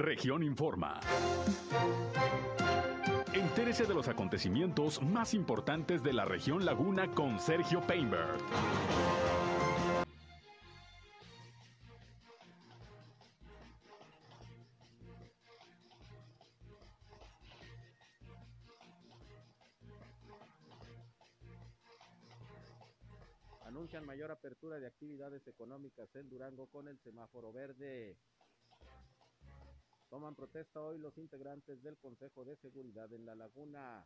Región Informa. Entérese de los acontecimientos más importantes de la región Laguna con Sergio Painberg. Anuncian mayor apertura de actividades económicas en Durango con el semáforo verde. Toman protesta hoy los integrantes del Consejo de Seguridad en La Laguna.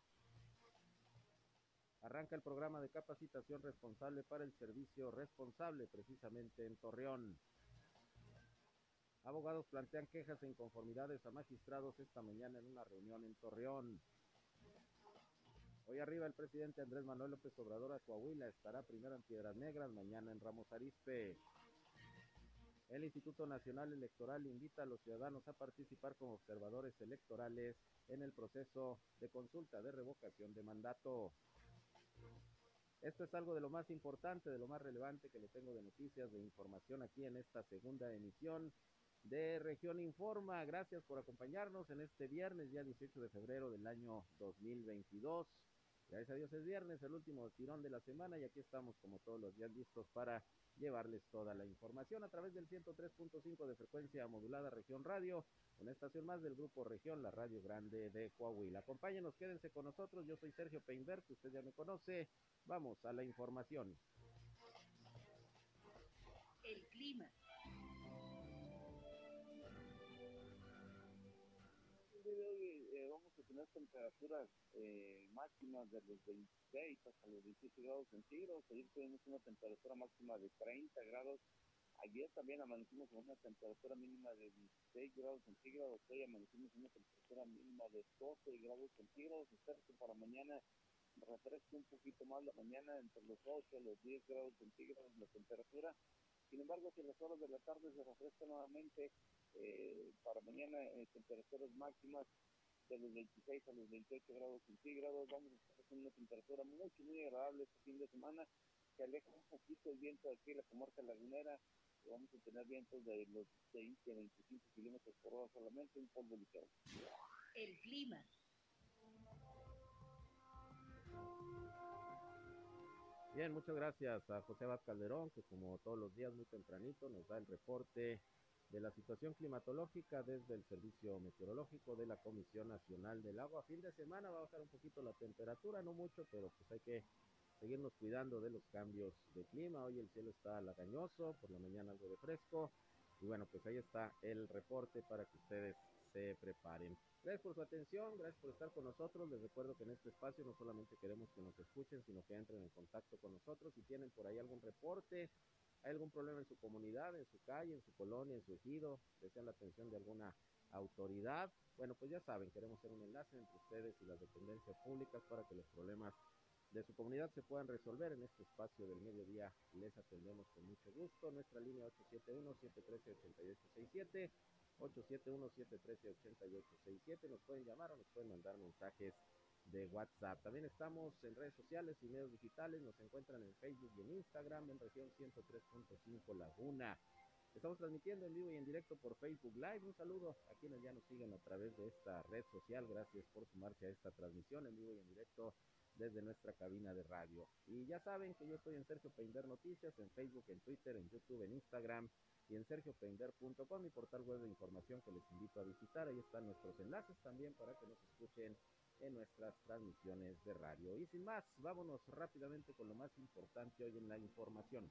Arranca el programa de capacitación responsable para el servicio responsable precisamente en Torreón. Abogados plantean quejas e inconformidades a magistrados esta mañana en una reunión en Torreón. Hoy arriba el presidente Andrés Manuel López Obrador a Coahuila estará primero en Piedras Negras, mañana en Ramos Arizpe. El Instituto Nacional Electoral invita a los ciudadanos a participar como observadores electorales en el proceso de consulta de revocación de mandato. Esto es algo de lo más importante, de lo más relevante que le tengo de noticias, de información aquí en esta segunda emisión de Región Informa. Gracias por acompañarnos en este viernes, ya 18 de febrero del año 2022. Gracias a Dios es viernes, el último tirón de la semana y aquí estamos como todos los días listos para llevarles toda la información a través del 103.5 de frecuencia modulada Región Radio, una estación más del Grupo Región, la Radio Grande de Coahuila. Acompáñenos, quédense con nosotros, yo soy Sergio Peinbert, usted ya me conoce, vamos a la información. El clima. A tener temperaturas eh, máximas de los 26 hasta los 17 grados centígrados. Ayer tuvimos una temperatura máxima de 30 grados. Ayer también amanecimos con una temperatura mínima de 16 grados centígrados. Hoy amanecimos con una temperatura mínima de 12 grados centígrados. Espero que para mañana refresque un poquito más la mañana entre los 8 y los 10 grados centígrados la temperatura. Sin embargo, si las horas de la tarde se refresca nuevamente, eh, para mañana eh, temperaturas máximas de los 26 a los 28 grados centígrados. Vamos a estar con una temperatura mucho, muy agradable este fin de semana. Se aleja un poquito el viento de aquí, la comarca lagunera. Vamos a tener vientos de los 20 a 25 kilómetros por hora solamente, un polvo ligero. El clima. Bien, muchas gracias a José Vaz Calderón, que como todos los días muy tempranito nos da el reporte de la situación climatológica desde el Servicio Meteorológico de la Comisión Nacional del Agua. Fin de semana va a bajar un poquito la temperatura, no mucho, pero pues hay que seguirnos cuidando de los cambios de clima. Hoy el cielo está lagañoso, por la mañana algo de fresco. Y bueno, pues ahí está el reporte para que ustedes se preparen. Gracias por su atención, gracias por estar con nosotros. Les recuerdo que en este espacio no solamente queremos que nos escuchen, sino que entren en contacto con nosotros. Si tienen por ahí algún reporte, hay algún problema en su comunidad, en su calle, en su colonia, en su ejido, desean la atención de alguna autoridad, bueno, pues ya saben, queremos ser un enlace entre ustedes y las dependencias públicas para que los problemas de su comunidad se puedan resolver en este espacio del mediodía. Les atendemos con mucho gusto. Nuestra línea 871-713-8867, 871-713-8867. Nos pueden llamar o nos pueden mandar mensajes de WhatsApp. También estamos en redes sociales y medios digitales, nos encuentran en Facebook y en Instagram en región 103.5 Laguna. Estamos transmitiendo en vivo y en directo por Facebook Live. Un saludo a quienes ya nos siguen a través de esta red social. Gracias por sumarse a esta transmisión en vivo y en directo desde nuestra cabina de radio. Y ya saben que yo estoy en Sergio Peinder Noticias, en Facebook, en Twitter, en YouTube, en Instagram y en sergiopeinder.com, mi portal web de información que les invito a visitar. Ahí están nuestros enlaces también para que nos escuchen nuestras transmisiones de radio. Y sin más, vámonos rápidamente con lo más importante hoy en la información.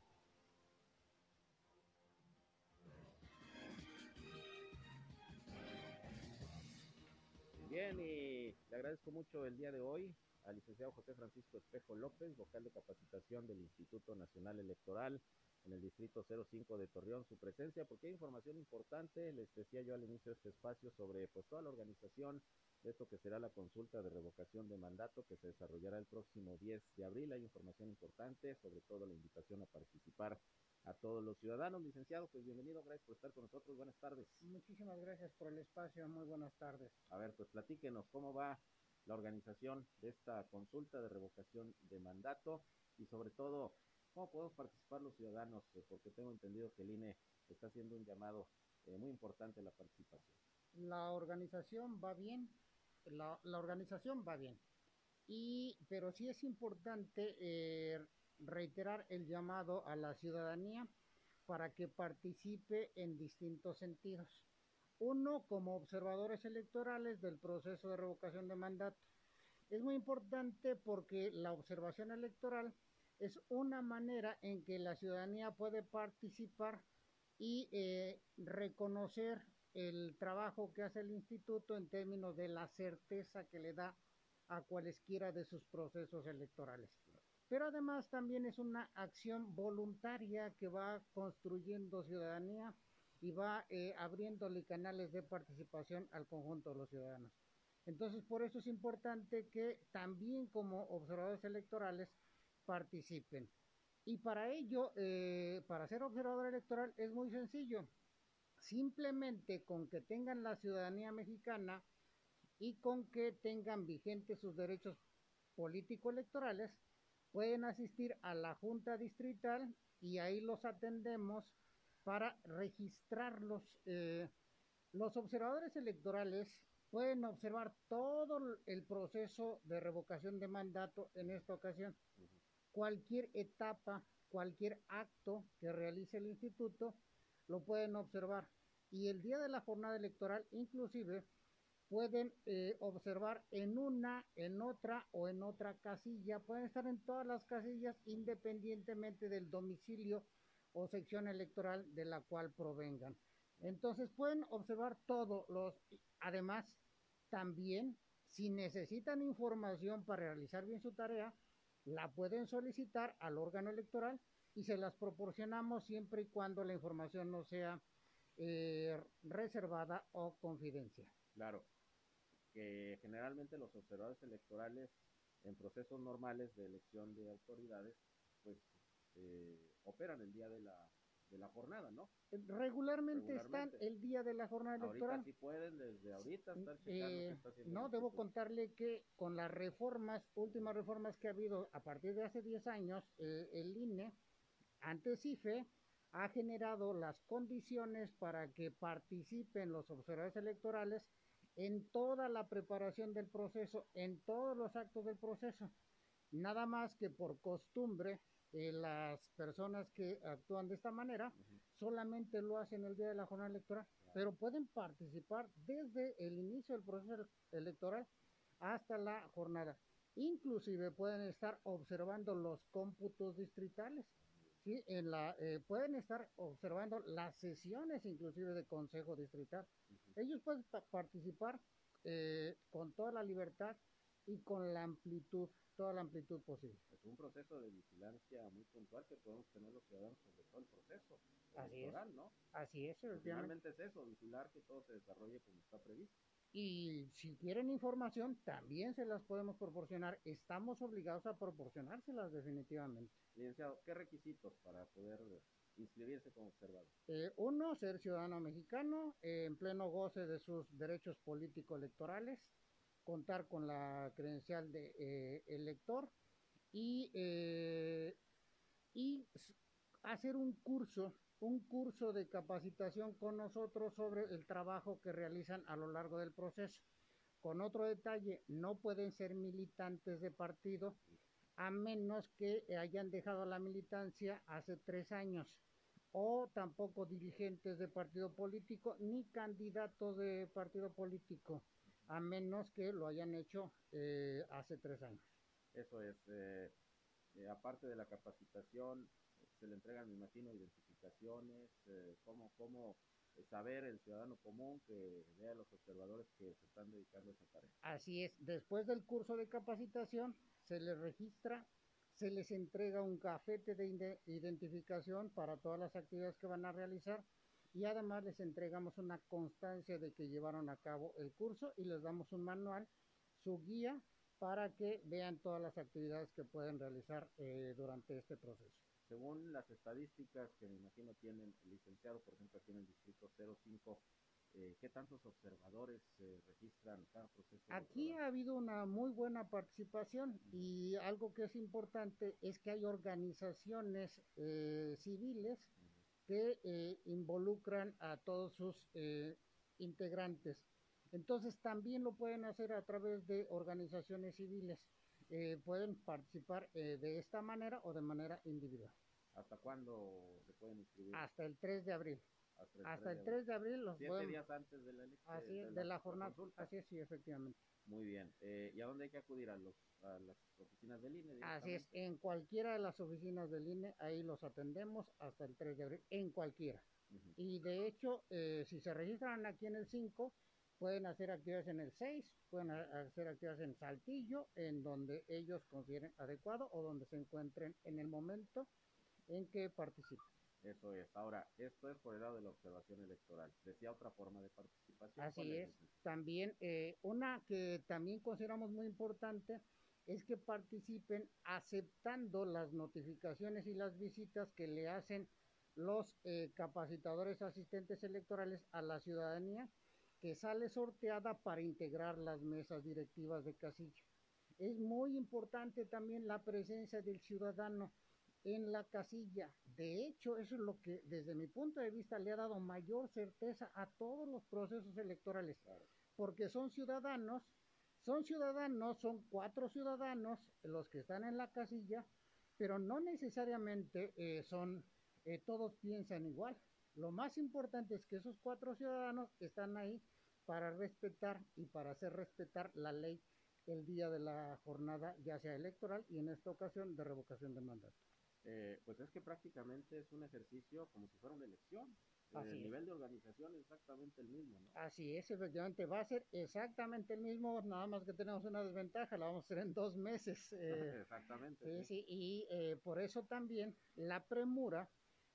Bien, y le agradezco mucho el día de hoy al licenciado José Francisco Espejo López, vocal de capacitación del Instituto Nacional Electoral en el Distrito 05 de Torreón, su presencia, porque hay información importante, les decía yo al inicio de este espacio sobre pues toda la organización de esto que será la consulta de revocación de mandato que se desarrollará el próximo 10 de abril. Hay información importante, sobre todo la invitación a participar a todos los ciudadanos. Licenciado, pues bienvenido, gracias por estar con nosotros. Buenas tardes. Muchísimas gracias por el espacio, muy buenas tardes. A ver, pues platíquenos cómo va la organización de esta consulta de revocación de mandato y sobre todo cómo podemos participar los ciudadanos, eh, porque tengo entendido que el INE está haciendo un llamado eh, muy importante a la participación. la organización va bien, la, organización va bien. Y, pero sí es importante eh, reiterar el llamado a la ciudadanía para que participe en distintos sentidos. Uno, como observadores electorales del proceso de revocación de mandato. Es muy importante porque la observación electoral es una manera en que la ciudadanía puede participar y eh, reconocer el trabajo que hace el instituto en términos de la certeza que le da a cualesquiera de sus procesos electorales. Pero además también es una acción voluntaria que va construyendo ciudadanía y va eh, abriéndole canales de participación al conjunto de los ciudadanos. Entonces, por eso es importante que también como observadores electorales participen. Y para ello, eh, para ser observador electoral es muy sencillo. Simplemente con que tengan la ciudadanía mexicana y con que tengan vigentes sus derechos político-electorales, pueden asistir a la Junta Distrital y ahí los atendemos para registrarlos. Eh, los observadores electorales pueden observar todo el proceso de revocación de mandato en esta ocasión. Cualquier etapa, cualquier acto que realice el instituto, lo pueden observar. Y el día de la jornada electoral, inclusive, pueden eh, observar en una, en otra o en otra casilla. Pueden estar en todas las casillas independientemente del domicilio o sección electoral de la cual provengan. Entonces pueden observar todos los, además, también, si necesitan información para realizar bien su tarea, la pueden solicitar al órgano electoral y se las proporcionamos siempre y cuando la información no sea eh, reservada o confidencial. Claro, que generalmente los observadores electorales en procesos normales de elección de autoridades, pues eh, operan el día de la de la jornada, ¿no? Regularmente, están el día de la jornada electoral. Ahorita sí pueden, desde ahorita estar eh, está haciendo No, debo contarle que con las reformas, últimas reformas que ha habido a partir de hace 10 años, eh, el INE, antes IFE, ha generado las condiciones para que participen los observadores electorales en toda la preparación del proceso, en todos los actos del proceso. Nada más que por costumbre, eh, las personas que actúan de esta manera solamente lo hacen el día de la jornada electoral, pero pueden participar desde el inicio del proceso electoral hasta la jornada. Inclusive pueden estar observando los cómputos distritales. ¿Sí? En la, eh, pueden estar observando las sesiones inclusive de consejo distrital. Ellos pueden participar eh, con toda la libertad y con la amplitud toda la amplitud posible. Es un proceso de vigilancia muy puntual que podemos tener los ciudadanos sobre todo el proceso Así electoral, es. ¿no? Así es, finalmente es eso, vigilar que todo se desarrolle como está previsto. Y si quieren información, también se las podemos proporcionar. Estamos obligados a proporcionárselas definitivamente. Licenciado, ¿qué requisitos para poder inscribirse como observador? Eh, uno, ser ciudadano mexicano, eh, en pleno goce de sus derechos político-electorales contar con la credencial de eh, elector y, eh, y hacer un curso, un curso de capacitación con nosotros sobre el trabajo que realizan a lo largo del proceso. Con otro detalle, no pueden ser militantes de partido a menos que hayan dejado la militancia hace tres años o tampoco dirigentes de partido político ni candidatos de partido político a menos que lo hayan hecho eh, hace tres años. Eso es, eh, eh, aparte de la capacitación, se le entregan, me imagino, identificaciones, cómo, cómo saber el ciudadano común que vea los observadores que se están dedicando a esa tarea. Así es, después del curso de capacitación se les registra, se les entrega un cafete de identificación para todas las actividades que van a realizar y además les entregamos una constancia de que llevaron a cabo el curso y les damos un manual, su guía, para que vean todas las actividades que pueden realizar eh, durante este proceso. Según las estadísticas que me imagino tienen el licenciado, por ejemplo, aquí en el distrito 05, eh, ¿qué tantos observadores se registran cada proceso? Aquí ha habido una muy buena participación y algo que es importante es que hay organizaciones eh, civiles que eh, involucran a todos sus eh, integrantes. Entonces también lo pueden hacer a través de organizaciones civiles. Eh, pueden participar eh, de esta manera o de manera individual. ¿Hasta cuándo se pueden inscribir? Hasta el 3 de abril. Hasta el, Hasta el 3 de abril los Siete podemos- días antes de la. Así es, de la jornada. Así es, sí, efectivamente. Muy bien. Eh, ¿Y a dónde hay que acudir? ¿A, los, a las oficinas del INE? Así es, en cualquiera de las oficinas del INE, ahí los atendemos hasta el 3 de abril, en cualquiera. Ujú. Y de hecho, eh, si se registran aquí en el 5, pueden hacer actividades en el 6, pueden ha- hacer actividades en Saltillo, en donde ellos consideren adecuado o donde se encuentren en el momento en que participen. Eso es. Ahora, esto es por el lado de la observación electoral. Decía otra forma de participación. ¿Cuál Así es. licenciado? También, eh, una que también consideramos muy importante es que participen aceptando las notificaciones y las visitas que le hacen los eh, capacitadores asistentes electorales a la ciudadanía que sale sorteada para integrar las mesas directivas de casilla. Es muy importante también la presencia del ciudadano en la casilla. De hecho, eso es lo que desde mi punto de vista le ha dado mayor certeza a todos los procesos electorales, porque son ciudadanos, son ciudadanos, son cuatro ciudadanos los que están en la casilla, pero no necesariamente eh, son, eh, todos piensan igual. Lo más importante es que esos cuatro ciudadanos están ahí para respetar y para hacer respetar la ley el día de la jornada, ya sea electoral y en esta ocasión de revocación de mandato. Eh, pues es que prácticamente es un ejercicio como si fuera una elección. Así el es. nivel de organización es exactamente el mismo, ¿no? Así es, efectivamente, va a ser exactamente el mismo, nada más que tenemos una desventaja, la vamos a hacer en dos meses. eh, exactamente. Sí, sí. sí, y eh, por eso también la premura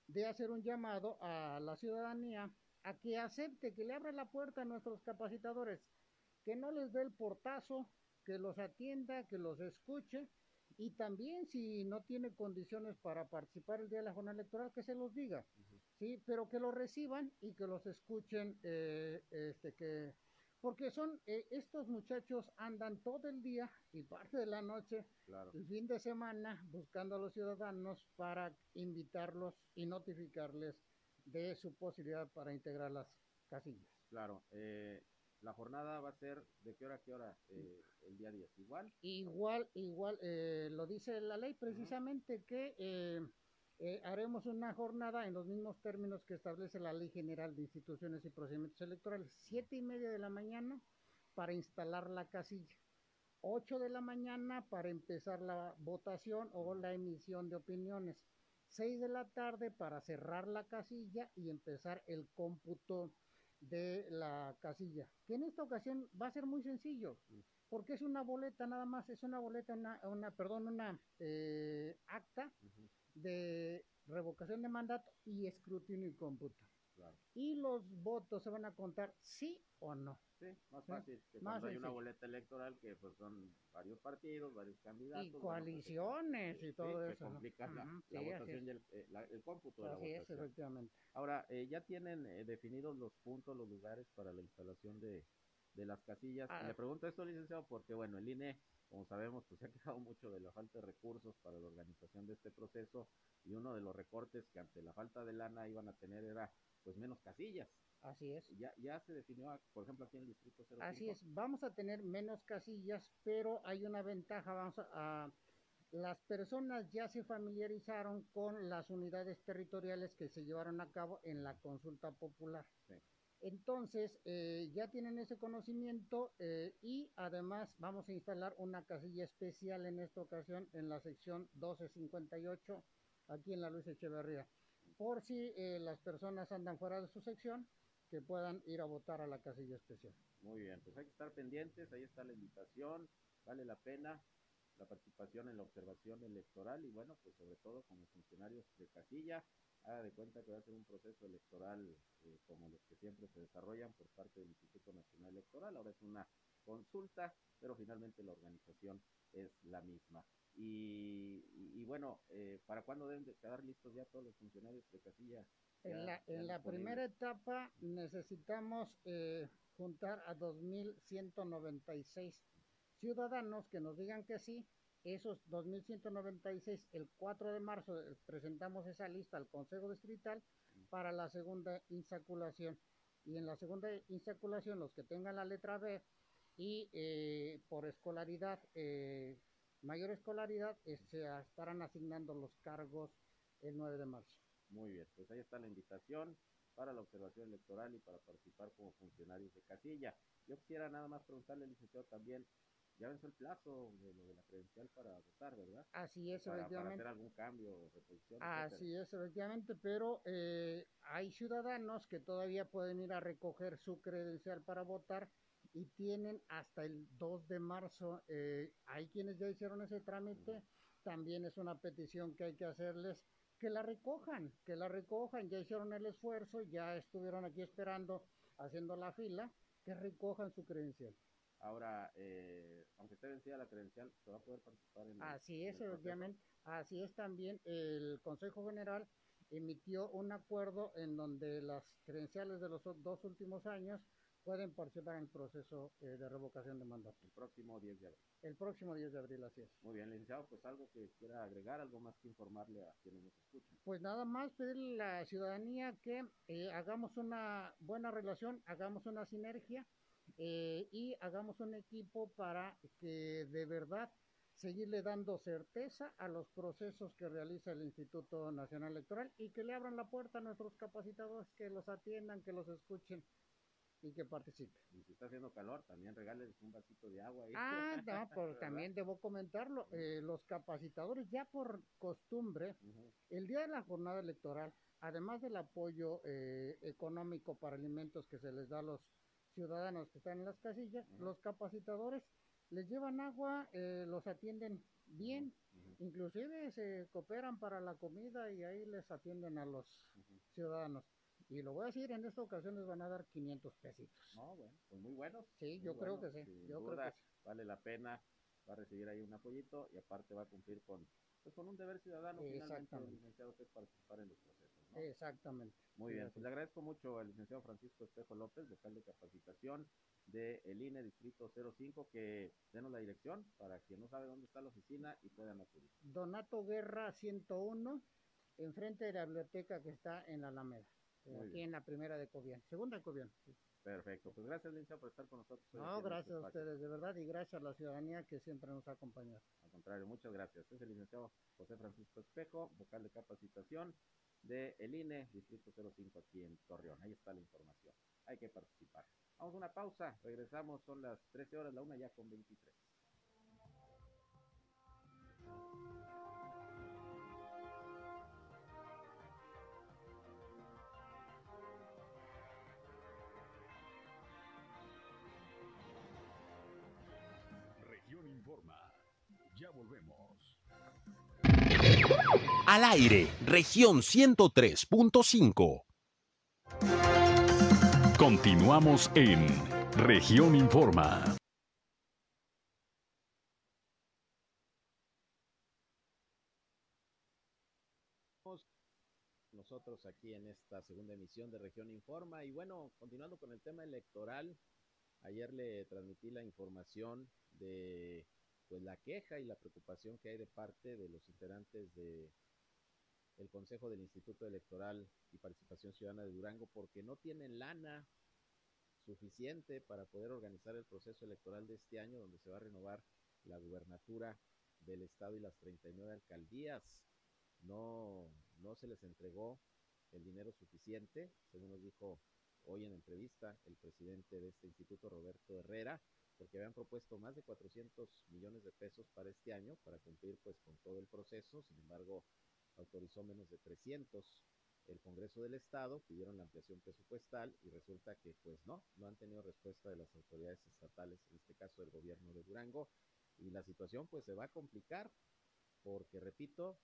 de hacer un llamado a la ciudadanía a que acepte, que le abra la puerta a nuestros capacitadores, que no les dé el portazo, que los atienda, que los escuche y también si no tiene condiciones para participar el día de la jornada electoral, que se los diga, sí, pero que los reciban y que los escuchen, eh, este, que porque son eh, estos muchachos andan todo el día y parte de la noche Claro. el fin de semana buscando a los ciudadanos para invitarlos y notificarles de su posibilidad para integrar las casillas. Claro. Eh, la jornada va a ser de qué hora a qué hora eh, el día 10. Igual. Igual, igual, eh, lo dice la ley precisamente que eh, eh, haremos una jornada en los mismos términos que establece la Ley General de Instituciones y Procedimientos Electorales. Siete y media de la mañana para instalar la casilla. 8 de la mañana para empezar la votación o la emisión de opiniones. 6 de la tarde para cerrar la casilla y empezar el cómputo de la casilla. Que en esta ocasión va a ser muy sencillo, porque es una boleta nada más, es una boleta, una, una perdón, una eh, acta de revocación de mandato y escrutinio y cómputo. Claro. Y los votos se van a contar sí o no. Sí, más Sí, fácil que más cuando hay una boleta electoral que pues son varios partidos, varios candidatos. Y pues, coaliciones y sí, todo que eso, la, sí, así votación y el, eh, la- el cómputo de la es, votación. efectivamente. Ahora, eh, ya tienen eh, definidos los puntos, los lugares para la instalación de, de las casillas. Ah. Le pregunto esto, licenciado, porque bueno, el INE, como sabemos, pues se ha quejado mucho de la falta de recursos para la organización de este proceso y uno de los recortes que ante la falta de lana iban a tener era pues menos casillas. Así es. Ya, ya se definió, por ejemplo, aquí en el distrito 05. Así es, vamos a tener menos casillas, pero hay una ventaja, vamos a, a- las personas ya se familiarizaron con las unidades territoriales que se llevaron a cabo en la consulta popular. Sí. Entonces, eh, ya tienen ese conocimiento eh, y además vamos a instalar una casilla especial en esta ocasión en la sección 1258, aquí en la Luis Echeverría, por si eh, las personas andan fuera de su sección, que puedan ir a votar a la casilla especial. Muy bien, pues hay que estar pendientes, ahí está la invitación, vale la pena la participación en la observación electoral y bueno, pues sobre todo como funcionarios de casilla, haga de cuenta que va a ser un proceso electoral eh, como los que siempre se desarrollan por parte del Instituto Nacional Electoral, ahora es una consulta, pero finalmente la organización es la misma. Y, y- y bueno, eh, ¿para cuándo deben de quedar listos ya todos los funcionarios de casilla? En la, en la primera etapa necesitamos eh, juntar a 2.196 ciudadanos que nos digan que sí. Esos 2.196, el 4 de marzo eh, presentamos esa lista al Consejo Distrital para la segunda insaculación. y en la segunda insaculación los que tengan la letra B y eh, por escolaridad, eh, mayor escolaridad, se estarán asignando los cargos el 9 de marzo. Muy bien, pues ahí está la invitación para la observación electoral y para participar como funcionarios de casilla. Yo quisiera nada más preguntarle, licenciado, también, ya venció el plazo de lo de la credencial para votar, ¿verdad? Así es, para, efectivamente. Para hacer algún cambio, reposición. Así es, efectivamente, pero eh, hay ciudadanos que todavía pueden ir a recoger su credencial para votar y tienen hasta el 2 de marzo. Eh, hay quienes ya hicieron ese trámite, también es una petición que hay que hacerles que la recojan, que la recojan, ya hicieron el esfuerzo, ya estuvieron aquí esperando, haciendo la fila, que recojan su credencial. Ahora, eh, aunque esté vencida la credencial, se va a poder participar en Así es, obviamente. Así es también. El Consejo General emitió un acuerdo en donde las credenciales de los dos últimos años pueden participar en el proceso eh, de revocación de mandato. El próximo 10 de abril. El próximo 10 de abril, así es. Muy bien, licenciado, pues algo que quiera agregar, algo más que informarle a quienes nos escuchan. Pues nada más pedirle a la ciudadanía que eh, hagamos una buena relación, hagamos una sinergia eh, y hagamos un equipo para que de verdad seguirle dando certeza a los procesos que realiza el Instituto Nacional Electoral y que le abran la puerta a nuestros capacitadores, que los atiendan, que los escuchen y que participe. Y si está haciendo calor, también regales un vasito de agua ahí. Ah, no, pues también debo comentarlo. Eh, los capacitadores, ya por costumbre, uh -huh. el día de la jornada electoral, además del apoyo eh, económico para alimentos que se les da a los ciudadanos que están en las casillas, uh -huh. los capacitadores les llevan agua, eh, los atienden bien, uh -huh. inclusive se cooperan para la comida y ahí les atienden a los ciudadanos. Y lo voy a decir, en esta ocasión les van a dar 500 pesitos. No, bueno, pues muy buenos. Sí, muy yo creo que sí. Yo duda, creo que sí. Vale la pena, va a recibir ahí un apoyito y aparte va a cumplir con, pues, con un deber ciudadano finalmente, licenciado, que es participar en los procesos. ¿no? Exactamente. Muy Sí, bien, pues le agradezco mucho al licenciado Francisco Espejo López, vocal de capacitación de el INE Distrito 05, que denos la dirección para quien no sabe dónde está la oficina y puedan acudir. Donato Guerra 101, enfrente de la biblioteca que está en la Alameda. Aquí en la primera de Cobian, segunda de Cobian. sí. Perfecto, pues gracias licenciado por estar con nosotros. hoy No, este gracias a ustedes, de verdad, y gracias a la ciudadanía que siempre nos ha acompañado. Al contrario, muchas gracias. Es el licenciado José Francisco Espejo, vocal de capacitación de el INE, Distrito 05 aquí en Torreón. Ahí está la información. Hay que participar. Vamos a una pausa, regresamos, son las 13 horas, la una ya con 23. Volvemos. Al aire, región 103.5. Continuamos en Región Informa. nosotros aquí en esta segunda emisión de Región Informa. Y bueno, continuando con el tema electoral, ayer le transmití la información de pues la queja y la preocupación que hay de parte de los integrantes de el Consejo del Instituto Electoral y Participación Ciudadana de Durango porque no tienen lana suficiente para poder organizar el proceso electoral de este año donde se va a renovar la gubernatura del estado y las 39 alcaldías. No no se les entregó el dinero suficiente, según nos dijo hoy en entrevista el presidente de este instituto, Roberto Herrera, porque habían propuesto más de 400 millones de pesos para este año, para cumplir pues con todo el proceso, sin embargo, autorizó menos de 300 el Congreso del Estado, pidieron la ampliación presupuestal y resulta que pues no, no han tenido respuesta de las autoridades estatales, en este caso del gobierno de Durango, y la situación pues se va a complicar, porque repito,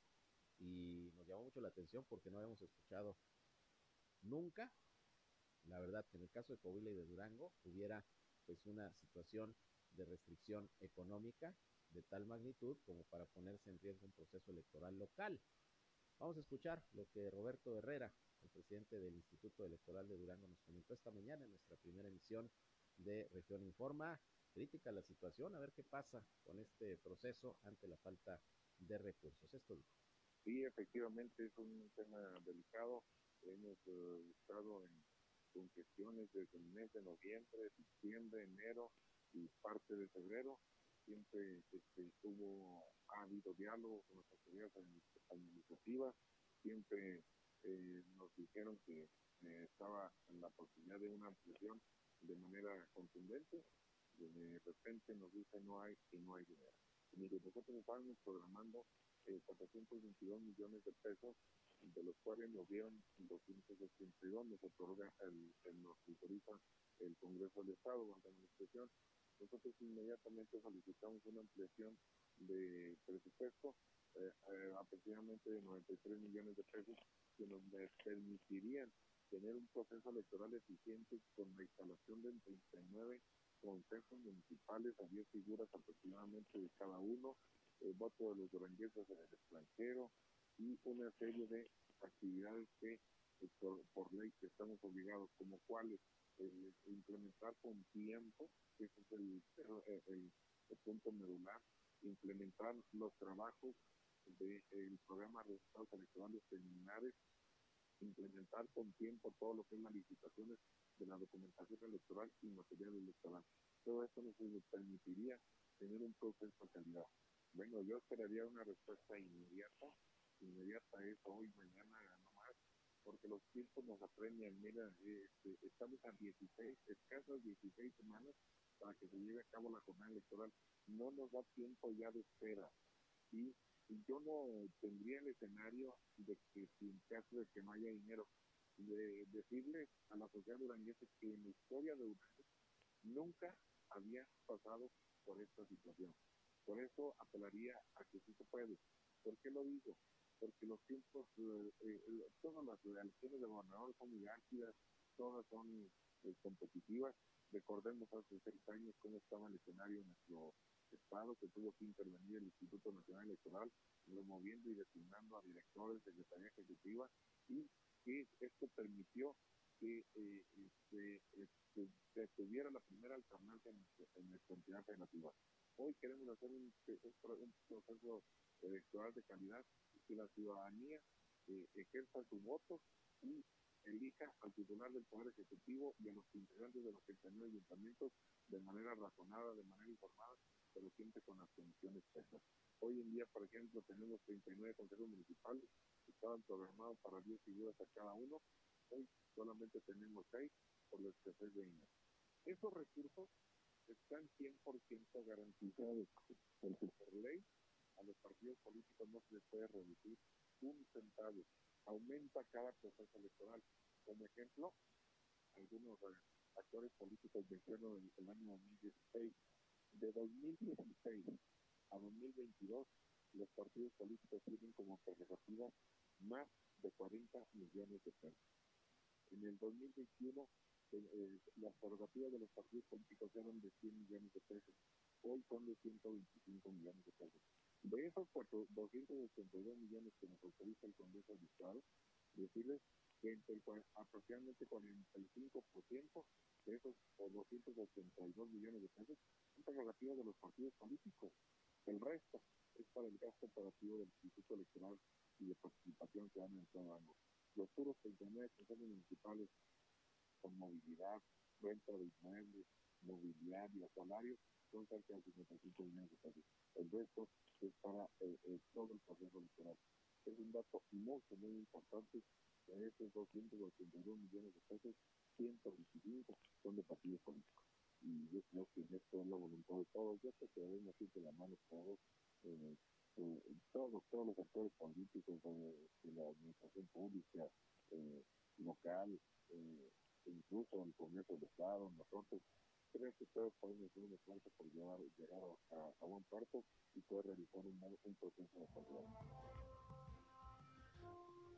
y nos llamó mucho la atención porque no habíamos escuchado nunca, la verdad, que en el caso de Coahuila y de Durango hubiera pues una situación de restricción económica de tal magnitud como para ponerse en riesgo un proceso electoral local. Vamos a escuchar lo que Roberto Herrera, el presidente del Instituto Electoral de Durango, nos comentó esta mañana en nuestra primera emisión de Región Informa. Crítica la situación, a ver qué pasa con este proceso ante la falta de recursos. Esto dijo. Sí, efectivamente es un tema delicado. Hemos eh, estado en con gestiones desde el mes de noviembre, diciembre, enero y parte de febrero. Siempre este, tuvo, ha habido diálogo con las autoridades administrativas, siempre eh, nos dijeron que eh, estaba en la posibilidad de una ampliación de manera contundente. De repente nos dicen no hay y no hay dinero. Mire, nosotros estábamos programando eh, 422 millones de pesos, de los cuales nos dieron 282, nos otorga el, el, nos autoriza el Congreso del Estado la administración. Nosotros inmediatamente solicitamos una ampliación de presupuesto eh, eh, aproximadamente de 93 millones de pesos que nos permitirían tener un proceso electoral eficiente con la instalación de 39 consejos municipales a 10 figuras aproximadamente de cada uno, el voto de los durangueses en el extranjero y una serie de actividades que eh, por, ley que estamos obligados, como cuáles eh, implementar con tiempo, que es el punto medular, implementar los trabajos del de, programa de resultados electorales preliminares, implementar con tiempo todo lo que es las licitaciones de la documentación electoral y material electoral. Todo esto nos permitiría tener un proceso de calidad. Bueno, yo esperaría una respuesta inmediata, inmediata es hoy, mañana, no más, porque los tiempos nos apremian. Mira, este, estamos a 16, escasas 16 semanas para que se lleve a cabo la jornada electoral. No nos da tiempo ya de espera. Y yo no tendría el escenario de que, en caso de que no haya dinero, de decirle a la sociedad duranguense que en la historia de Durango nunca había pasado por esta situación. Por eso apelaría a que sí se puede. ¿Por qué lo digo? Porque los tiempos, eh, eh, todas las elecciones de gobernador son muy ácidas, todas son eh, competitivas. Recordemos hace seis años cómo estaba el escenario en nuestro estado, que tuvo que intervenir el Instituto Nacional Electoral, removiendo y designando a directores, secretaría ejecutiva, y que esto permitió que eh, este, este, se tuviera la primera alternancia en, en nuestra entidad. Hoy queremos hacer un, proceso electoral de calidad que la ciudadanía eh, ejerza su voto y elija al titular del Poder Ejecutivo y a los integrantes de los 39 ayuntamientos de manera razonada, de manera informada, pero siempre con las condiciones. Hoy en día, por ejemplo, tenemos 39 consejos municipales que estaban programados para 10 figuras a cada uno. Hoy solamente tenemos 6 por la escasez de dinero. Esos recursos están 100% garantizados, por ley a los partidos políticos no se les puede reducir un centavo. Aumenta cada proceso electoral. Como ejemplo, algunos eh, actores políticos mencionan el, el año 2016. De 2016 a 2022, los partidos políticos tienen como prerrogativa más de 40 millones de pesos. En el 2021, eh, eh, las prerrogativas de los partidos políticos eran de 100 millones de pesos. Hoy son de 125 millones de pesos. De esos 282 millones que nos autoriza el Congreso del decirles que entre el, aproximadamente 45% de esos o 282 millones de pesos son prerrogativas de los partidos políticos. El resto es para el gasto operativo del Instituto Electoral y de participación que dan en año. Los puros 39 consejos municipales con movilidad, renta de inmuebles, mobiliario, salarios, son cerca de 55 millones de pesos. El resto es para eh, eh, todo el proceso electoral. Es un dato mucho, muy importante. De esos 282 millones de pesos, 125 son de partidos políticos. Y yo creo que esto es la voluntad de todos. Yo creo que debemos ir de la mano todos, eh, eh, todos, todos los actores políticos de, de la administración pública, eh, local, eh, incluso el Congreso del Estado, nosotros, creo que todos podemos hacer un esfuerzo por llevar, llegar a, a buen puerto y poder realizar un, un proceso de calidad.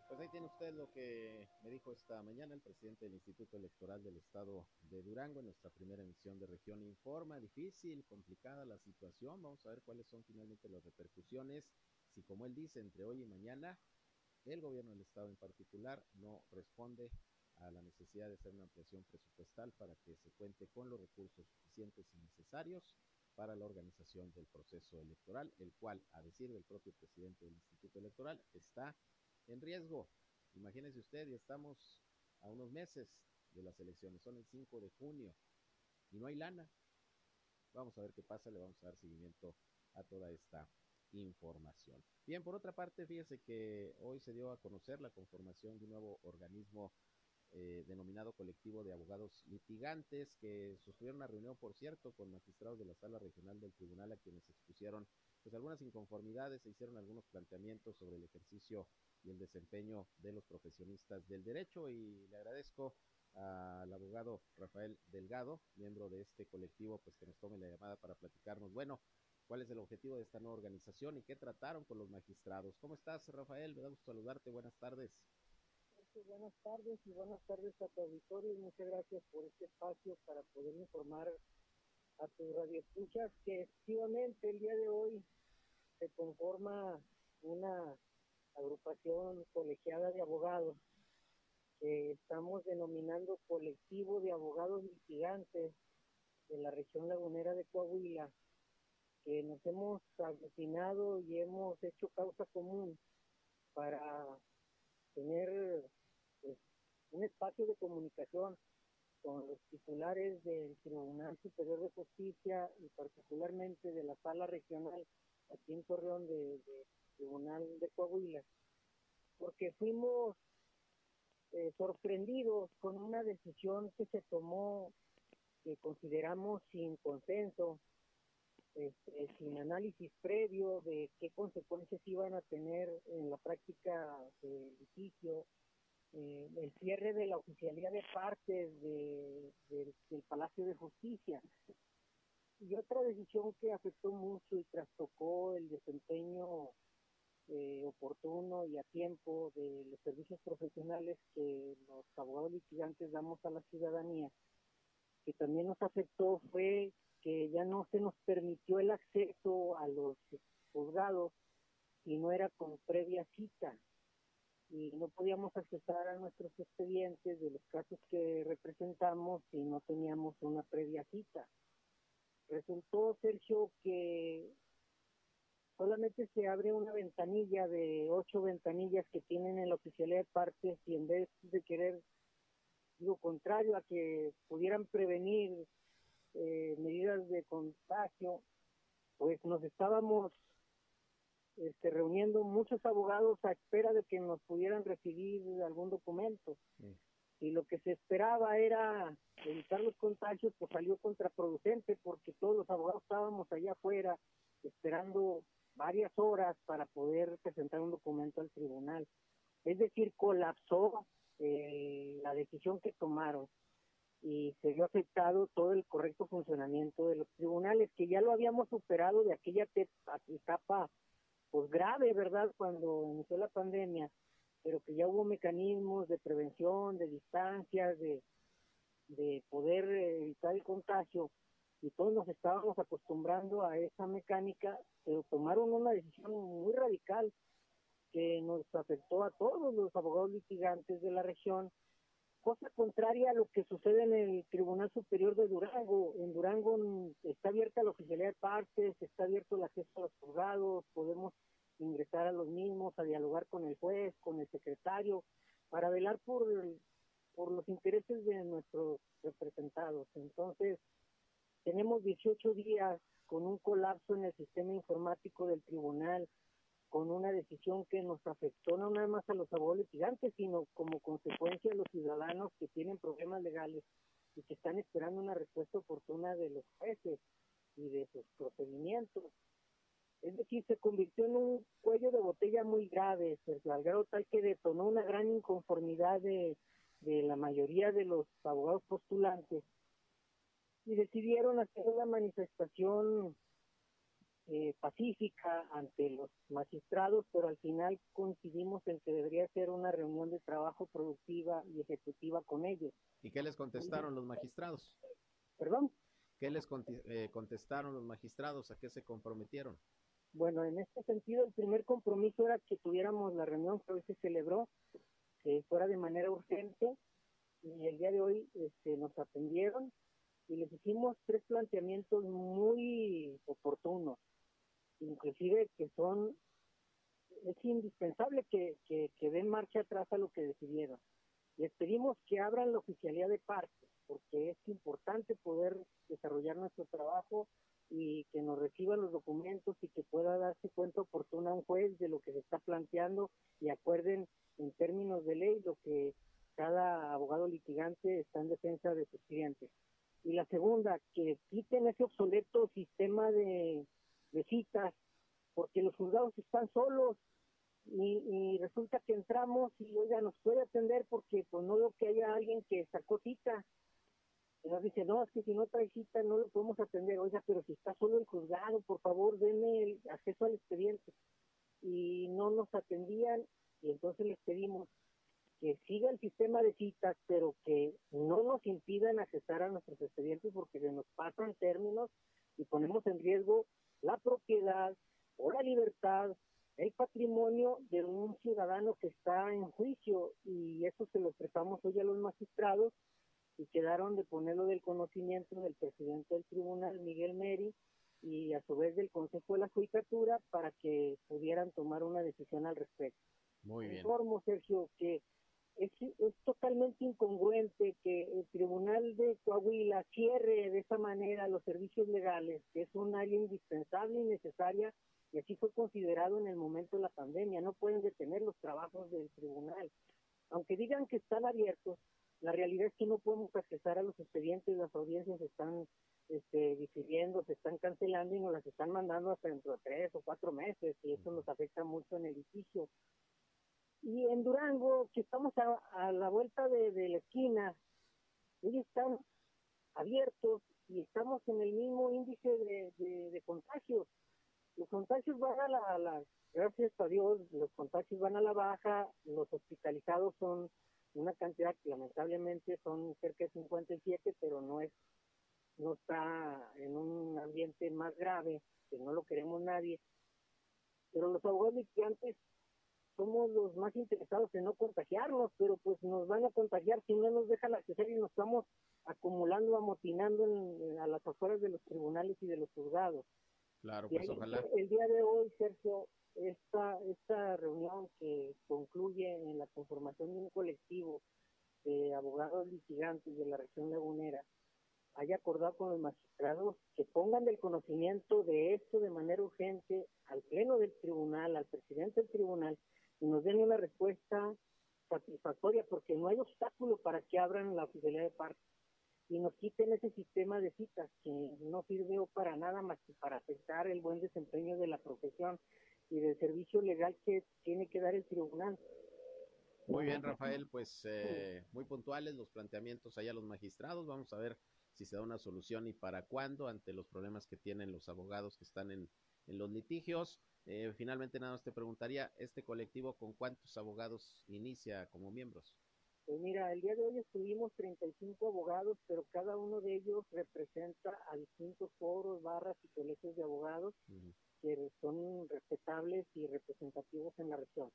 Pues ahí tiene usted lo que me dijo esta mañana el presidente del Instituto Electoral del Estado de Durango en nuestra primera emisión de Región Informa. Difícil, complicada la situación. Vamos a ver cuáles son finalmente las repercusiones. Si, como él dice, entre hoy y mañana, el gobierno del Estado en particular no responde a la necesidad de hacer una ampliación presupuestal para que se cuente con los recursos suficientes y necesarios para la organización del proceso electoral, el cual, a decir del propio presidente del Instituto Electoral, está en riesgo. Imagínense usted, y estamos a unos meses de las elecciones. Son el 5 de junio y no hay lana. Vamos a ver qué pasa, le vamos a dar seguimiento a toda esta información. Bien, por otra parte, fíjese que hoy se dio a conocer la conformación de un nuevo organismo eh, denominado colectivo de abogados litigantes que sostuvieron una reunión, por cierto, con magistrados de la sala regional del tribunal a quienes expusieron pues algunas inconformidades, se hicieron algunos planteamientos sobre el ejercicio y el desempeño de los profesionistas del derecho y le agradezco al abogado Rafael Delgado, miembro de este colectivo, pues que nos tome la llamada para platicarnos. Bueno, cuál es el objetivo de esta nueva organización y qué trataron con los magistrados. ¿Cómo estás, Rafael? Me da gusto saludarte. Buenas tardes. Buenas tardes y buenas tardes a tu auditorio. Y muchas gracias por este espacio para poder informar a tu radioescuchas que efectivamente el día de hoy se conforma una agrupación colegiada de abogados que estamos denominando colectivo de abogados litigantes de la región lagunera de Coahuila, que nos hemos aglutinado y hemos hecho causa común para tener pues, un espacio de comunicación con los titulares del Tribunal Superior de Justicia y particularmente de la sala regional aquí en Torreón de, Tribunal de Coahuila, porque fuimos eh, sorprendidos con una decisión que se tomó que consideramos sin consenso, este, sin análisis previo de qué consecuencias iban a tener en la práctica del litigio, eh, el cierre de la oficialidad de partes de, del Palacio de Justicia. Y otra decisión que afectó mucho y trastocó el desempeño eh, oportuno y a tiempo de los servicios profesionales que los abogados litigantes damos a la ciudadanía, que también nos afectó fue que ya no se nos permitió el acceso a los juzgados si no era con previa cita y no podíamos accesar a nuestros expedientes de los casos que representamos si no teníamos una previa cita. Resultó, Sergio, que solamente se abre una ventanilla de ocho ventanillas que tienen en la oficialidad de partes y en vez de querer, digo, contrario a que pudieran prevenir eh, medidas de contagio, pues nos estábamos este, reuniendo muchos abogados a espera de que nos pudieran recibir algún documento. Y lo que se esperaba era evitar los contagios, pues salió contraproducente porque todos los abogados estábamos allá afuera esperando varias horas para poder presentar un documento al tribunal. Es decir, colapsó eh, la decisión que tomaron y se vio afectado todo el correcto funcionamiento de los tribunales, que ya lo habíamos superado de aquella etapa pues grave, ¿verdad?, cuando inició la pandemia, pero que ya hubo mecanismos de prevención, de distancias, de, de poder evitar el contagio, y todos nos estábamos acostumbrando a esa mecánica, pero tomaron una decisión muy radical que nos afectó a todos los abogados litigantes de la región, cosa contraria a lo que sucede en el Tribunal Superior de Durango. En Durango está abierta la oficialidad de partes, está abierto el acceso a los juzgados, podemos ingresar a los mismos, a dialogar con el juez, con el secretario, para velar por, por los intereses de nuestros representados. Entonces, tenemos 18 días con un colapso en el sistema informático del tribunal, con una decisión que nos afectó no nada más a los abogados litigantes, sino como consecuencia a los ciudadanos que tienen problemas legales y que están esperando una respuesta oportuna de los jueces y de sus procedimientos. Es decir, se convirtió en un cuello de botella muy grave, Sergio, al grado tal que detonó una gran inconformidad de, de la mayoría de los abogados postulantes y decidieron hacer una manifestación eh, pacífica ante los magistrados, pero al final coincidimos en que debería ser una reunión de trabajo productiva y ejecutiva con ellos. ¿Y qué les contestaron los magistrados? ¿Perdón? ¿Qué les eh, contestaron los magistrados? ¿A qué se comprometieron? Bueno, en este sentido, el primer compromiso era que tuviéramos la reunión que hoy se celebró, que fuera de manera urgente, y el día de hoy este, nos atendieron y les hicimos tres planteamientos muy oportunos, inclusive que son, es indispensable que, que, den marcha atrás a lo que decidieron. Les pedimos que abran la oficialidad de parques, porque es importante poder desarrollar nuestro trabajo y que nos reciban los documentos y que pueda darse cuenta oportuna un juez de lo que se está planteando y acuerden en términos de ley lo que cada abogado litigante está en defensa de sus clientes. Y la segunda, que quiten ese obsoleto sistema de, de citas, porque los juzgados están solos y, y, resulta que entramos y oiga, nos puede atender porque pues no veo que haya alguien que sacó cita nos dice, no, es que si no trae cita no lo podemos atender. Oiga, pero si está solo el juzgado, por favor, denme el acceso al expediente. Y no nos atendían y entonces les pedimos que siga el sistema de citas, pero que no nos impidan accesar a nuestros expedientes porque se nos pasan términos y ponemos en riesgo la propiedad o la libertad, el patrimonio de un ciudadano que está en juicio y eso se lo expresamos hoy a los magistrados y quedaron de ponerlo del conocimiento del presidente del tribunal, Miguel Meri, y a su vez del Consejo de la Judicatura para que pudieran tomar una decisión al respecto. Muy bien. Informo, Sergio, que es, es totalmente incongruente que el Tribunal de Coahuila cierre de esa manera los servicios legales, que es un área indispensable y necesaria, y así fue considerado en el momento de la pandemia. No pueden detener los trabajos del tribunal. Aunque digan que están abiertos, la realidad es que no podemos accesar a los expedientes, las audiencias están este, difiriendo, se están cancelando y nos las están mandando hasta dentro de tres o cuatro meses y eso nos afecta mucho en el litigio. Y en Durango, que estamos a, a la vuelta de, de, la esquina, ellos están abiertos y estamos en el mismo índice de, de, contagios. Los contagios van a la, la, gracias a Dios, los contagios van a la baja, los hospitalizados son una cantidad que lamentablemente son cerca de 57, pero no es no está en un ambiente más grave, que no lo queremos nadie. Pero los abogados litigantes somos los más interesados en no contagiarnos, pero pues nos van a contagiar si no nos dejan acceder y nos estamos acumulando, amotinando en, a las afueras de los tribunales y de los juzgados. Claro, pues y ojalá. El día de hoy, Sergio, esta, esta reunión que concluye en la conformación de un colectivo de abogados litigantes de la región lagunera haya acordado con los magistrados que pongan del conocimiento de esto de manera urgente al pleno del tribunal, al presidente del tribunal, y nos den una respuesta satisfactoria, porque no hay obstáculo para que abran la oficialidad de parte y nos quiten ese sistema de citas que no sirve para nada más que para afectar el buen desempeño de la profesión y del servicio legal que tiene que dar el tribunal. Muy bien, Rafael, pues eh, muy puntuales los planteamientos allá los magistrados. Vamos a ver si se da una solución y para cuándo ante los problemas que tienen los abogados que están en, en los litigios. Eh, finalmente, nada más te preguntaría, ¿este colectivo con cuántos abogados inicia como miembros? Pues mira, el día de hoy estuvimos 35 abogados, pero cada uno de ellos representa a distintos foros, barras y colegios de abogados uh -huh. que son respetables y representativos en la región.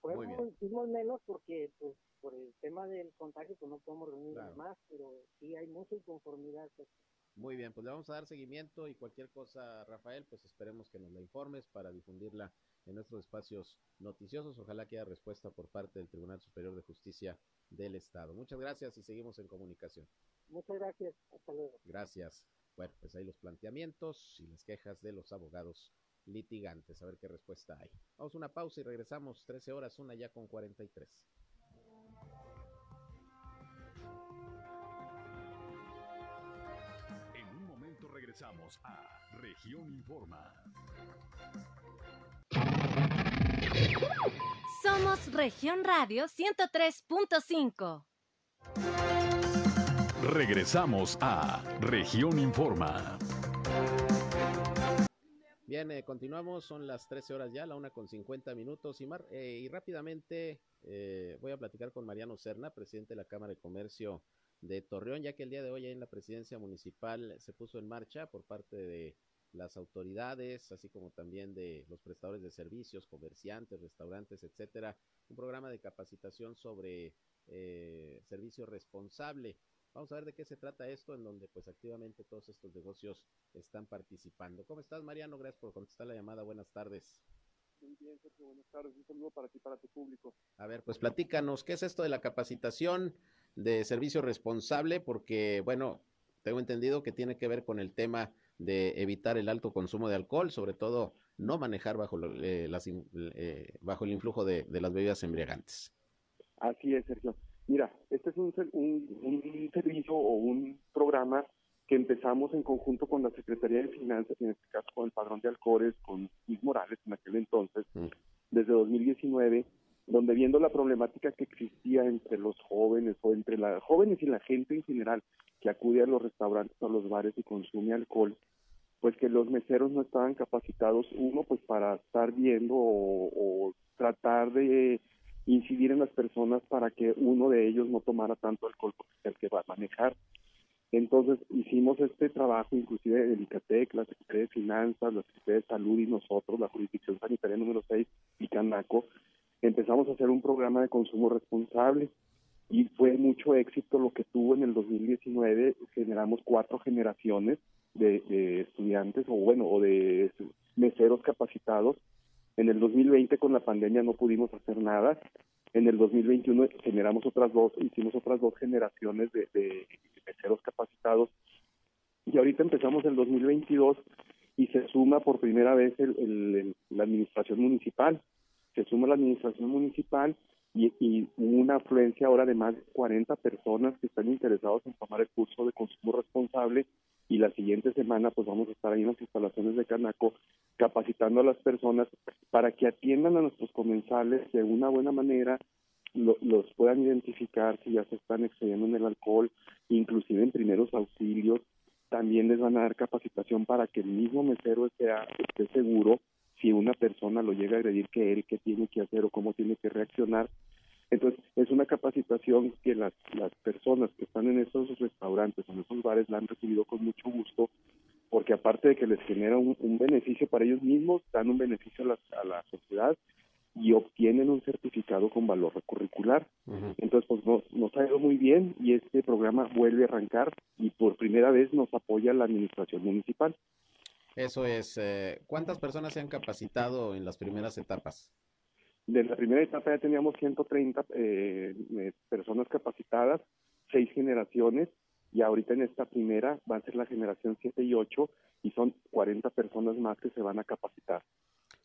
Podemos decirnos menos porque pues por el tema del contagio pues no podemos reunir claro. más, pero sí hay mucha inconformidad. Pues. Muy bien, pues le vamos a dar seguimiento y cualquier cosa, Rafael, pues esperemos que nos la informes para difundirla en nuestros espacios noticiosos. Ojalá que haya respuesta por parte del Tribunal Superior de Justicia del Estado. Muchas gracias y seguimos en comunicación. Muchas gracias. Hasta luego. Gracias. Bueno, pues ahí los planteamientos y las quejas de los abogados litigantes. A ver qué respuesta hay. Vamos a una pausa y regresamos. 13 horas, una ya con 43. Regresamos a Región Informa. Somos Región Radio 103.5. Regresamos a Región Informa. Bien, eh, continuamos, son las 13 horas ya, la una con 50 minutos y, mar, eh, y rápidamente eh, voy a platicar con Mariano Serna, presidente de la Cámara de Comercio de Torreón, ya que el día de hoy en la presidencia municipal se puso en marcha por parte de las autoridades, así como también de los prestadores de servicios, comerciantes, restaurantes, etcétera, un programa de capacitación sobre eh, servicio responsable. Vamos a ver de qué se trata esto, en donde pues activamente todos estos negocios están participando. ¿Cómo estás, Mariano? Gracias por contestar la llamada. Buenas tardes. Muy bien, Sergio, buenas tardes. Un saludo para ti, para tu público. A ver, pues platícanos, ¿qué es esto de la capacitación de servicio responsable? Porque, bueno, tengo entendido que tiene que ver con el tema de evitar el alto consumo de alcohol, sobre todo no manejar bajo, eh, las, eh, bajo el influjo de, de, las bebidas embriagantes. Así es, Sergio. Mira, este es un, un, un servicio o un programa que empezamos en conjunto con la Secretaría de Finanzas, en este caso con el Padrón de Alcores, con Luis Morales en aquel entonces, mm. desde 2019, donde viendo la problemática que existía entre los jóvenes o entre los jóvenes y la gente en general que acude a los restaurantes o a los bares y consume alcohol, pues que los meseros no estaban capacitados, uno, pues para estar viendo o, tratar de incidir en las personas para que uno de ellos no tomara tanto alcohol porque es el que va a manejar. Entonces hicimos este trabajo, inclusive el ICATEC, la Secretaría de Finanzas, la Secretaría de Salud y nosotros, la Jurisdicción Sanitaria número 6 y Canaco, empezamos a hacer un programa de consumo responsable y fue mucho éxito lo que tuvo en el 2019. Generamos cuatro generaciones de, de estudiantes o bueno, o de meseros capacitados. En el 2020 con la pandemia no pudimos hacer nada en el 2021 generamos otras dos, hicimos otras dos generaciones de, de meseros capacitados y ahorita empezamos el 2022 y se suma por primera vez el, la administración municipal. Se suma la administración municipal y, y, una afluencia ahora de más de 40 personas que están interesados en tomar el curso de consumo responsable y la siguiente semana pues vamos a estar ahí en las instalaciones de Canaco capacitando a las personas para que atiendan a nuestros comensales de una buena manera, los puedan identificar si ya se están excediendo en el alcohol, inclusive en primeros auxilios, también les van a dar capacitación para que el mismo mesero sea, esté seguro si una persona lo llega a agredir que él qué tiene que hacer o cómo tiene que reaccionar. Entonces, es una capacitación que las, las personas que están en esos restaurantes, en esos bares, la han recibido con mucho gusto porque aparte de que les genera un, beneficio para ellos mismos, dan un beneficio a la, a la sociedad y obtienen un certificado con valor curricular. Entonces, pues nos, nos ha ido muy bien y este programa vuelve a arrancar y por primera vez nos apoya la administración municipal. Eso es, eh, ¿cuántas personas se han capacitado en las primeras etapas? De la primera etapa ya teníamos 130 eh, eh, personas capacitadas, seis generaciones, y ahorita en esta primera va a ser la generación 7 y 8 y son 40 personas más que se van a capacitar.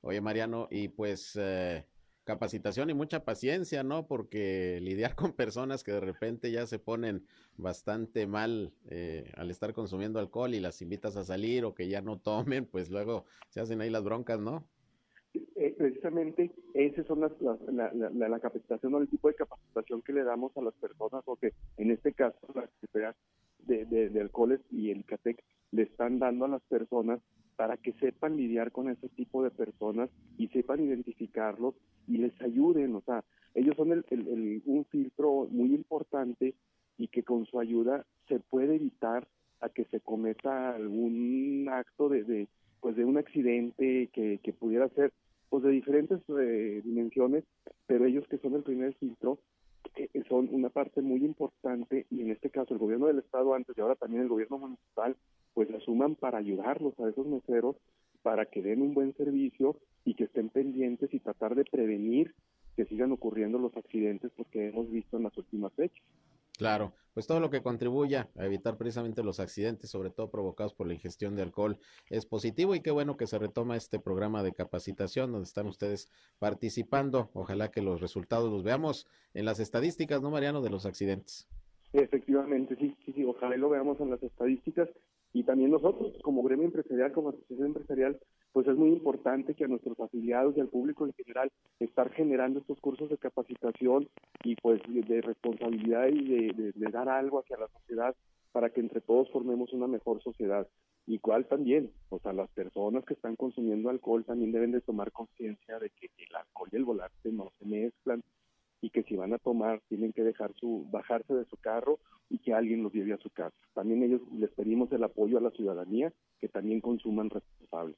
Oye, Mariano, y pues eh, capacitación y mucha paciencia, ¿no? Porque lidiar con personas que de repente ya se ponen bastante mal eh, al estar consumiendo alcohol y las invitas a salir o que ya no tomen, pues luego se hacen ahí las broncas, ¿no? Eh, precisamente esas son las, la, la, la, capacitación o el tipo de capacitación que le damos a las personas, porque en este caso la Secretaría de, de, de Alcoholes y el CATEC le están dando a las personas para que sepan lidiar con ese tipo de personas y sepan identificarlos y les ayuden, o sea, ellos son el, un filtro muy importante y que con su ayuda se puede evitar a que se cometa algún acto de, de pues de un accidente que, pudiera ser pues de diferentes eh, dimensiones, pero ellos que son el primer filtro eh, son una parte muy importante y en este caso el gobierno del estado antes y ahora también el gobierno municipal pues asuman para ayudarlos a esos meseros para que den un buen servicio y que estén pendientes y tratar de prevenir que sigan ocurriendo los accidentes porque hemos visto en las últimas fechas. Claro, pues todo lo que contribuya a evitar precisamente los accidentes, sobre todo provocados por la ingestión de alcohol, es positivo y qué bueno que se retoma este programa de capacitación donde están ustedes participando. Ojalá que los resultados los veamos en las estadísticas, ¿no, Mariano, de los accidentes? Efectivamente, sí, sí, sí, ojalá lo veamos en las estadísticas y también nosotros como gremio empresarial, como asociación empresarial, pues es muy importante que a nuestros afiliados y al público en general estar generando estos cursos de capacitación y pues de, responsabilidad y de, dar algo hacia la sociedad para que entre todos formemos una mejor sociedad. Igual también, o sea, las personas que están consumiendo alcohol también deben de tomar conciencia de que el alcohol y el volante no se mezclan y que si van a tomar tienen que dejar su bajarse de su carro y que alguien los lleve a su casa. También ellos les pedimos el apoyo a la ciudadanía que también consuman responsable.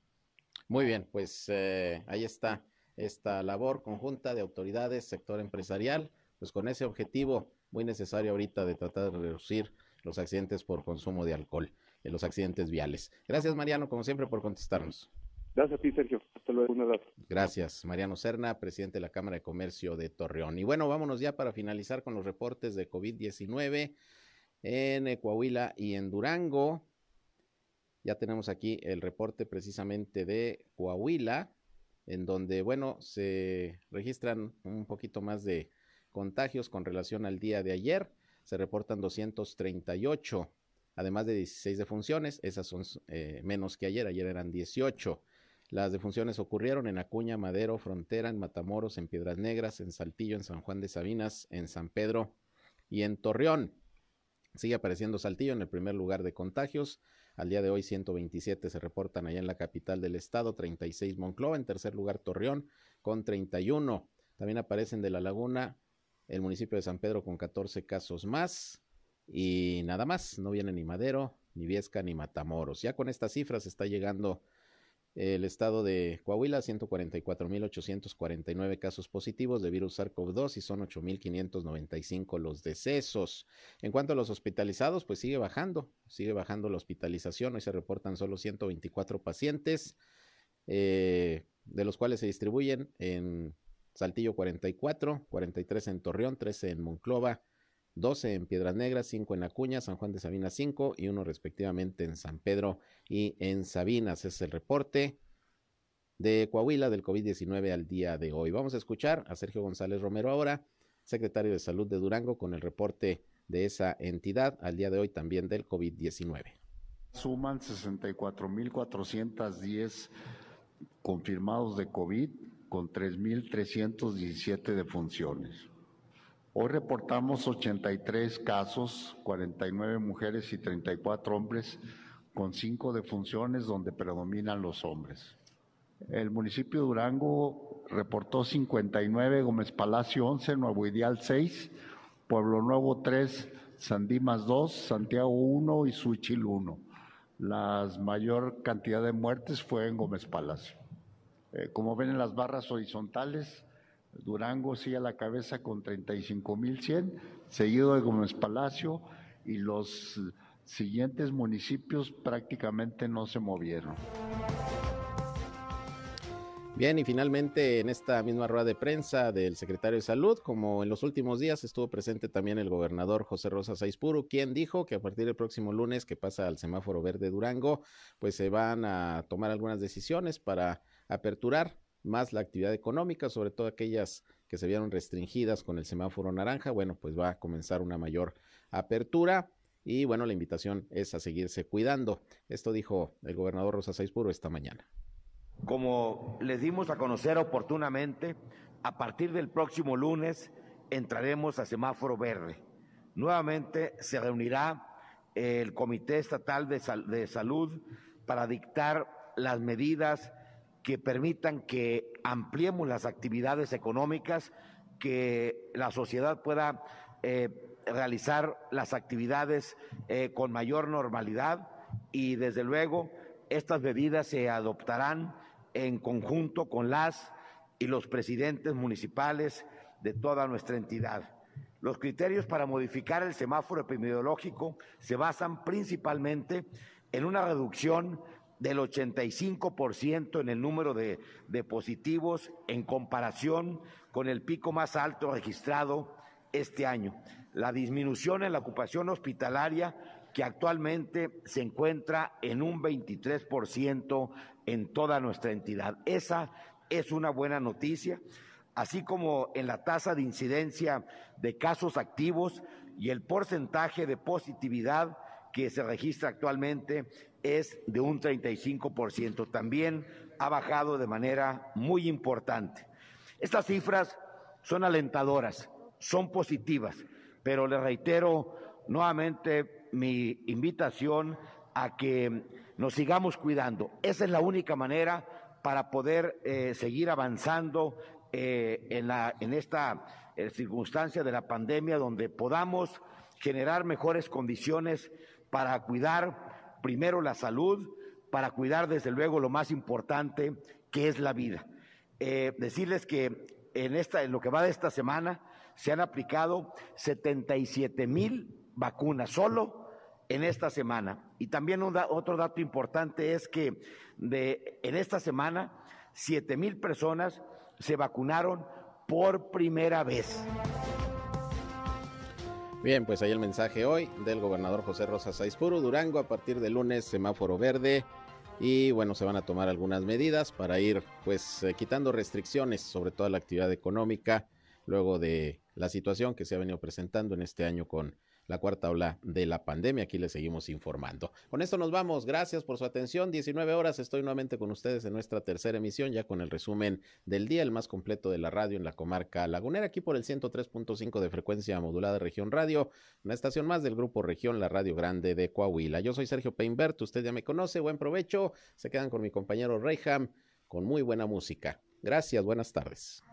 Muy bien, pues eh, ahí está esta labor conjunta de autoridades, sector empresarial, pues con ese objetivo muy necesario ahorita de tratar de reducir los accidentes por consumo de alcohol, en los accidentes viales. Gracias Mariano, como siempre, por contestarnos. Gracias a ti, Sergio. Hasta. Un abrazo. Gracias, Mariano Serna, presidente de la Cámara de Comercio de Torreón. Y bueno, vámonos ya para finalizar con los reportes de COVID-19 en Coahuila y en Durango. Ya tenemos aquí el reporte precisamente de Coahuila, en donde, bueno, se registran un poquito más de contagios con relación al día de ayer. Se reportan 238, además de 16 defunciones. Esas son eh, menos que ayer. Ayer eran 18. Las defunciones ocurrieron en Acuña, Madero, Frontera, en Matamoros, en Piedras Negras, en Saltillo, en San Juan de Sabinas, en San Pedro y en Torreón. Sigue apareciendo Saltillo en el primer lugar de contagios. Al día de hoy 127 se reportan allá en la capital del estado, 36 Monclova, en tercer lugar Torreón con 31. También aparecen de La Laguna el municipio de San Pedro con 14 casos más y nada más, no viene ni Madero, ni Viesca, ni Matamoros. Ya con estas cifras está llegando el estado de Coahuila, 144.849 casos positivos de virus SARS-CoV-2 y son 8.595 los decesos. En cuanto a los hospitalizados, pues sigue bajando, sigue bajando la hospitalización. Hoy se reportan solo 124 pacientes, eh, de los cuales se distribuyen en Saltillo 44, 43 en Torreón, 13 en Monclova, 12 en Piedras Negras, 5 en Acuña, San Juan de Sabinas 5 y uno respectivamente en San Pedro y en Sabinas. Es el reporte de Coahuila del COVID-19 al día de hoy. Vamos a escuchar a Sergio González Romero ahora, secretario de Salud de Durango, con el reporte de esa entidad al día de hoy también del COVID-19. Suman 64.410 confirmados de COVID con 3.317 defunciones. Hoy reportamos 83 casos, 49 mujeres y 34 hombres, con 5 defunciones donde predominan los hombres. El municipio de Durango reportó 59, Gómez Palacio 11, Nuevo Ideal 6, Pueblo Nuevo 3, Sandimas 2, Santiago 1 y Suchil 1. La mayor cantidad de muertes fue en Gómez Palacio. Eh, como ven en las barras horizontales, Durango sigue a la cabeza con 35.100, seguido de Gómez Palacio y los siguientes municipios prácticamente no se movieron. Bien, y finalmente en esta misma rueda de prensa del secretario de Salud, como en los últimos días estuvo presente también el gobernador José Rosa Saizpuru, quien dijo que a partir del próximo lunes que pasa al semáforo verde Durango, pues se van a tomar algunas decisiones para aperturar más la actividad económica, sobre todo aquellas que se vieron restringidas con el semáforo naranja, bueno, pues va a comenzar una mayor apertura y bueno, la invitación es a seguirse cuidando. Esto dijo el gobernador Rosa Saizpuro esta mañana. Como les dimos a conocer oportunamente, a partir del próximo lunes entraremos a semáforo verde. Nuevamente se reunirá el Comité Estatal de, de Salud para dictar las medidas que permitan que ampliemos las actividades económicas, que la sociedad pueda eh, realizar las actividades eh, con mayor normalidad y desde luego estas medidas se adoptarán en conjunto con las y los presidentes municipales de toda nuestra entidad. Los criterios para modificar el semáforo epidemiológico se basan principalmente en una reducción del 85% en el número de, positivos en comparación con el pico más alto registrado este año. La disminución en la ocupación hospitalaria que actualmente se encuentra en un 23% en toda nuestra entidad. Esa es una buena noticia, así como en la tasa de incidencia de casos activos y el porcentaje de positividad que se registra actualmente es de un 35%. También ha bajado de manera muy importante. Estas cifras son alentadoras, son positivas, pero le reitero nuevamente mi invitación a que nos sigamos cuidando. Esa es la única manera para poder eh, seguir avanzando eh, en, la, en esta eh, circunstancia de la pandemia, donde podamos generar mejores condiciones para cuidar primero la salud, para cuidar desde luego lo más importante que es la vida. Eh, decirles que en, esta, en lo que va de esta semana se han aplicado 77 mil vacunas solo en esta semana. Y también un da- otro dato importante es que de, en esta semana 7 mil personas se vacunaron por primera vez. Bien, pues ahí el mensaje hoy del gobernador José Rosa Saizpuro. Durango, a partir de lunes, semáforo verde. Y bueno, se van a tomar algunas medidas para ir pues eh, quitando restricciones sobre toda la actividad económica luego de la situación que se ha venido presentando en este año con la cuarta ola de la pandemia. Aquí les seguimos informando. Con esto nos vamos. Gracias por su atención. 19 horas estoy nuevamente con ustedes en nuestra tercera emisión, ya con el resumen del día, el más completo de la radio en la comarca lagunera, aquí por el 103.5 de frecuencia modulada Región Radio, una estación más del grupo Región, la Radio Grande de Coahuila. Yo soy Sergio Peinbert, usted ya me conoce. Buen provecho. Se quedan con mi compañero Reyham con muy buena música. Gracias, buenas tardes.